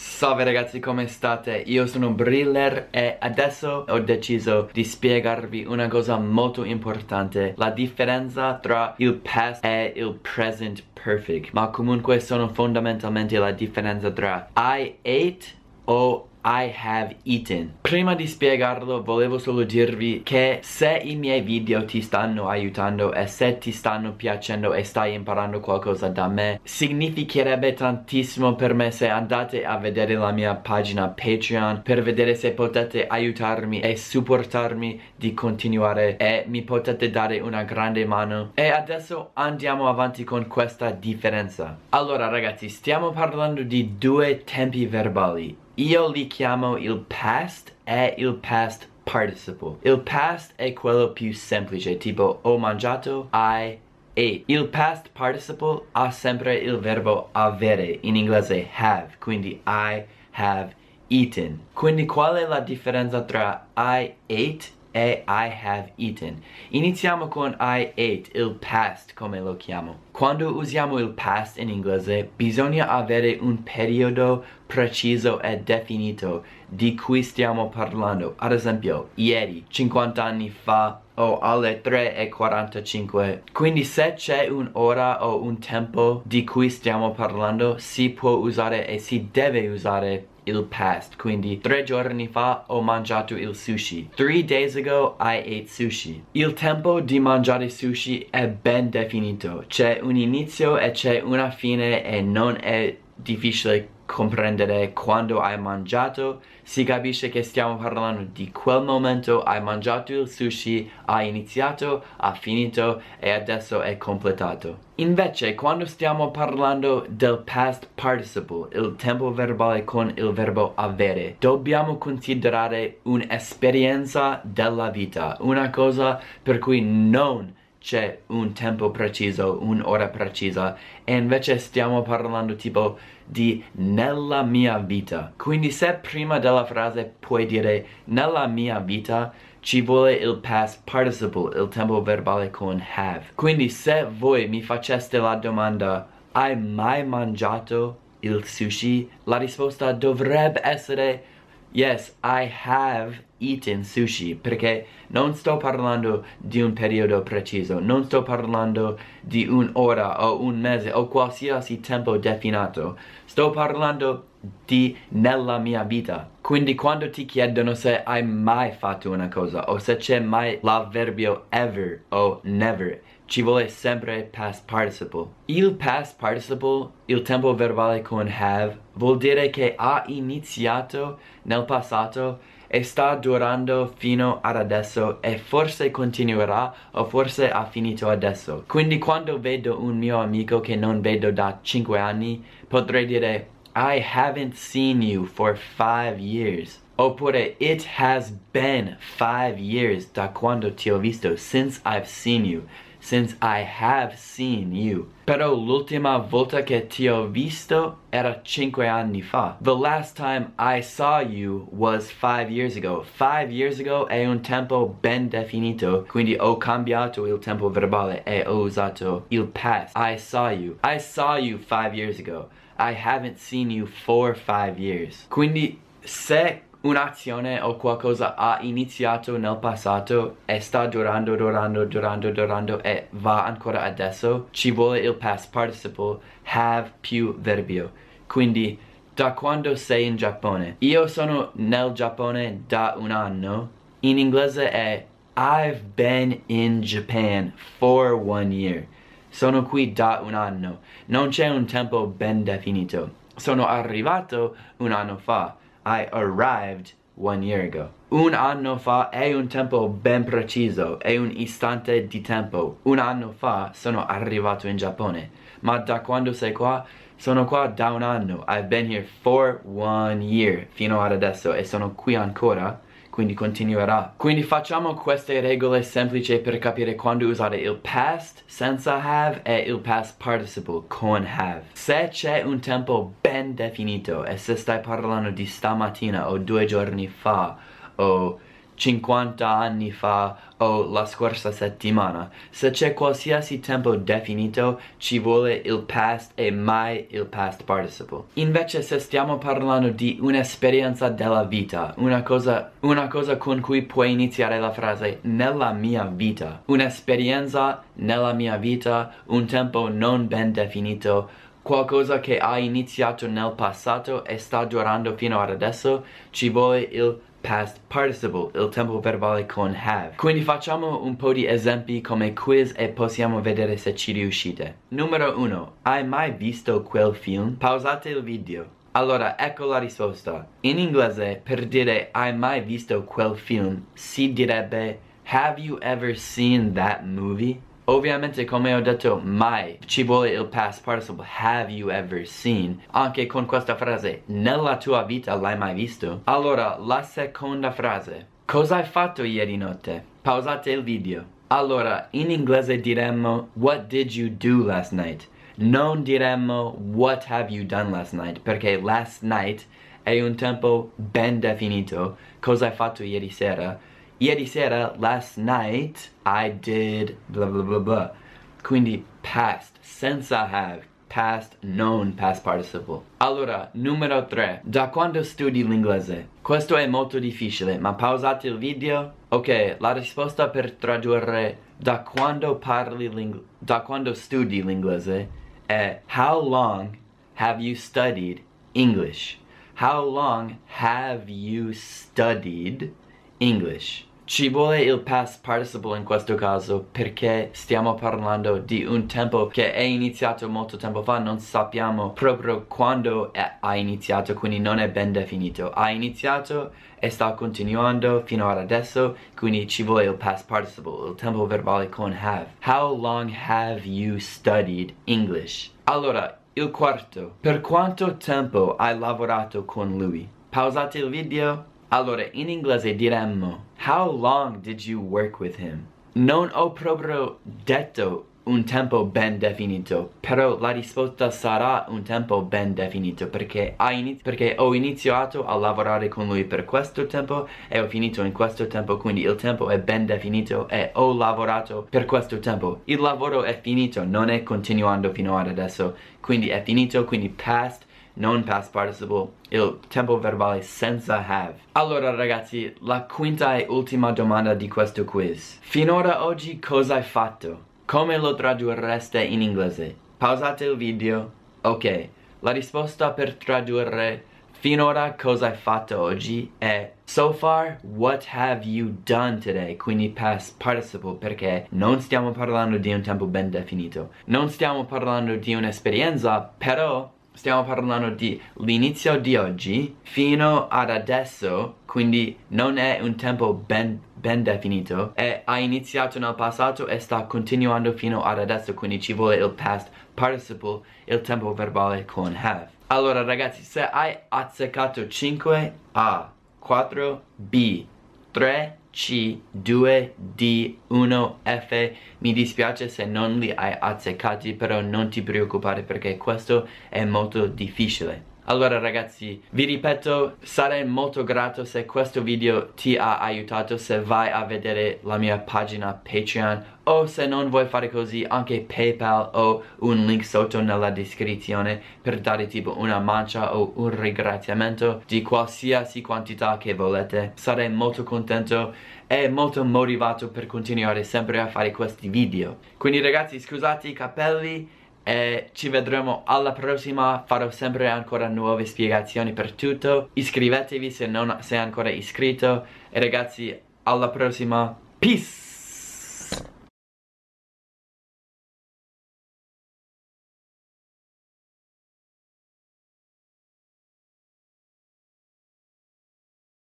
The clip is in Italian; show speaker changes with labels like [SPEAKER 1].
[SPEAKER 1] Salve ragazzi come state? Io sono Briller e adesso ho deciso di spiegarvi una cosa molto importante La differenza tra il past e il present perfect Ma comunque sono fondamentalmente la differenza tra I ate o I have eaten. Prima di spiegarlo volevo solo dirvi che se i miei video ti stanno aiutando e se ti stanno piacendo e stai imparando qualcosa da me significherebbe tantissimo per me se andate a vedere la mia pagina Patreon per vedere se potete aiutarmi e supportarmi di continuare e mi potete dare una grande mano e adesso andiamo avanti con questa differenza. Allora ragazzi stiamo parlando di due tempi verbali io li chiamo il past e il past participle. Il past è quello più semplice, tipo ho mangiato, I ate. Il past participle ha sempre il verbo avere, in inglese have, quindi I have eaten. Quindi qual è la differenza tra I ate e I have eaten. Iniziamo con I ate, il past come lo chiamo. Quando usiamo il past in inglese bisogna avere un periodo preciso e definito di cui stiamo parlando. Ad esempio, ieri, 50 anni fa o alle 3.45. Quindi se c'è un'ora o un tempo di cui stiamo parlando si può usare e si deve usare il past, quindi tre giorni fa ho mangiato il sushi. Three days ago I ate sushi. Il tempo di mangiare sushi è ben definito. C'è un inizio e c'è una fine e non è difficile comprendere quando hai mangiato, si capisce che stiamo parlando di quel momento, hai mangiato il sushi, hai iniziato, ha finito e adesso è completato. Invece, quando stiamo parlando del past participle, il tempo verbale con il verbo avere, dobbiamo considerare un'esperienza della vita, una cosa per cui non c'è un tempo preciso, un'ora precisa e invece stiamo parlando tipo di nella mia vita. Quindi se prima della frase puoi dire nella mia vita ci vuole il past participle, il tempo verbale con have. Quindi se voi mi faceste la domanda hai mai mangiato il sushi? La risposta dovrebbe essere Yes, I have eaten sushi perché non sto parlando di un periodo preciso, non sto parlando di un'ora o un mese o qualsiasi tempo definito, sto parlando di nella mia vita. Quindi quando ti chiedono se hai mai fatto una cosa o se c'è mai l'avverbio ever o never, ci vuole sempre past participle. Il past participle, il tempo verbale con have, vuol dire che ha iniziato nel passato e sta durando fino ad adesso e forse continuerà o forse ha finito adesso. Quindi quando vedo un mio amico che non vedo da 5 anni, potrei dire I haven't seen you for 5 years. Oppure it has been 5 years da quando ti ho visto since I've seen you since I have seen you. Però l'ultima volta che ti ho visto era cinque anni fa. The last time I saw you was five years ago. Five years ago è un tempo ben definito, quindi ho cambiato il tempo verbale e ho usato il past. I saw you. I saw you five years ago. I haven't seen you for five years. Quindi se un'azione o qualcosa ha iniziato nel passato e sta durando, durando, durando, durando e va ancora adesso, ci vuole il past participle have più verbio. Quindi, da quando sei in Giappone? Io sono nel Giappone da un anno. In inglese è I've been in Japan for one year. Sono qui da un anno. Non c'è un tempo ben definito. Sono arrivato un anno fa. I arrived one year ago. Un anno fa è un tempo ben preciso, è un istante di tempo. Un anno fa sono arrivato in Giappone. Ma da quando sei qua? Sono qua da un anno. I've been here for one year fino ad adesso e sono qui ancora quindi continuerà. Quindi facciamo queste regole semplici per capire quando usare il past senza have e il past participle con have. Se c'è un tempo ben definito e se stai parlando di stamattina o due giorni fa o 50 anni fa o la scorsa settimana. Se c'è qualsiasi tempo definito, ci vuole il past e mai il past participle. Invece se stiamo parlando di un'esperienza della vita, una cosa, una cosa con cui puoi iniziare la frase nella mia vita, un'esperienza nella mia vita, un tempo non ben definito, qualcosa che ha iniziato nel passato e sta durando fino ad adesso, ci vuole il past participle, il tempo verbale con have. Quindi facciamo un po' di esempi come quiz e possiamo vedere se ci riuscite. Numero 1. Hai mai visto quel film? Pausate il video. Allora, ecco la risposta. In inglese, per dire hai mai visto quel film, si direbbe Have you ever seen that movie? Ovviamente come ho detto mai ci vuole il past participle. Have you ever seen? Anche con questa frase nella tua vita l'hai mai visto? Allora la seconda frase. Cosa hai fatto ieri notte? Pausate il video. Allora in inglese diremmo what did you do last night? Non diremmo what have you done last night? Perché last night è un tempo ben definito. Cosa hai fatto ieri sera Ieri sera, last night, I did blah blah blah blah. Quindi past, senza have, past, non past participle. Allora, numero 3. Da quando studi l'inglese? Questo è molto difficile, ma pausate il video. Ok, la risposta per tradurre da quando parli l'inglese, da quando studi l'inglese è How long have you studied English? How long have you studied English? Ci vuole il past participle in questo caso perché stiamo parlando di un tempo che è iniziato molto tempo fa, non sappiamo proprio quando è, ha iniziato, quindi non è ben definito. Ha iniziato e sta continuando fino ad adesso, quindi ci vuole il past participle, il tempo verbale con have. How long have you studied English? Allora, il quarto. Per quanto tempo hai lavorato con lui? Pausate il video allora, in inglese diremmo How long did you work with him? Non ho proprio detto un tempo ben definito, però la risposta sarà un tempo ben definito perché, perché, ho iniziato a lavorare con lui per questo tempo e ho finito in questo tempo, quindi il tempo è ben definito e ho lavorato per questo tempo. Il lavoro è finito, non è continuando fino ad adesso, quindi è finito, quindi past non past participle, il tempo verbale senza have. Allora ragazzi, la quinta e ultima domanda di questo quiz. Finora oggi cosa hai fatto? Come lo tradurreste in inglese? Pausate il video. Ok, la risposta per tradurre finora cosa hai fatto oggi è So far, what have you done today? Quindi past participle perché non stiamo parlando di un tempo ben definito. Non stiamo parlando di un'esperienza, però stiamo parlando di l'inizio di oggi fino ad adesso, quindi non è un tempo ben, ben definito, e ha iniziato nel passato e sta continuando fino ad adesso, quindi ci vuole il past participle, il tempo verbale con have. Allora ragazzi, se hai azzeccato 5 A, 4 B, 3 C, 2, D, 1, F. Mi dispiace se non li hai azzeccati però non ti preoccupare perché questo è molto difficile allora ragazzi, vi ripeto, sarei molto grato se questo video ti ha aiutato se vai a vedere la mia pagina Patreon o se non vuoi fare così anche Paypal o un link sotto nella descrizione per dare tipo una mancia o un ringraziamento di qualsiasi quantità che volete. Sarei molto contento e molto motivato per continuare sempre a fare questi video. Quindi ragazzi scusate i capelli e ci vedremo alla prossima. Farò sempre ancora nuove spiegazioni per tutto. Iscrivetevi se non sei ancora iscritto. E ragazzi alla prossima. Peace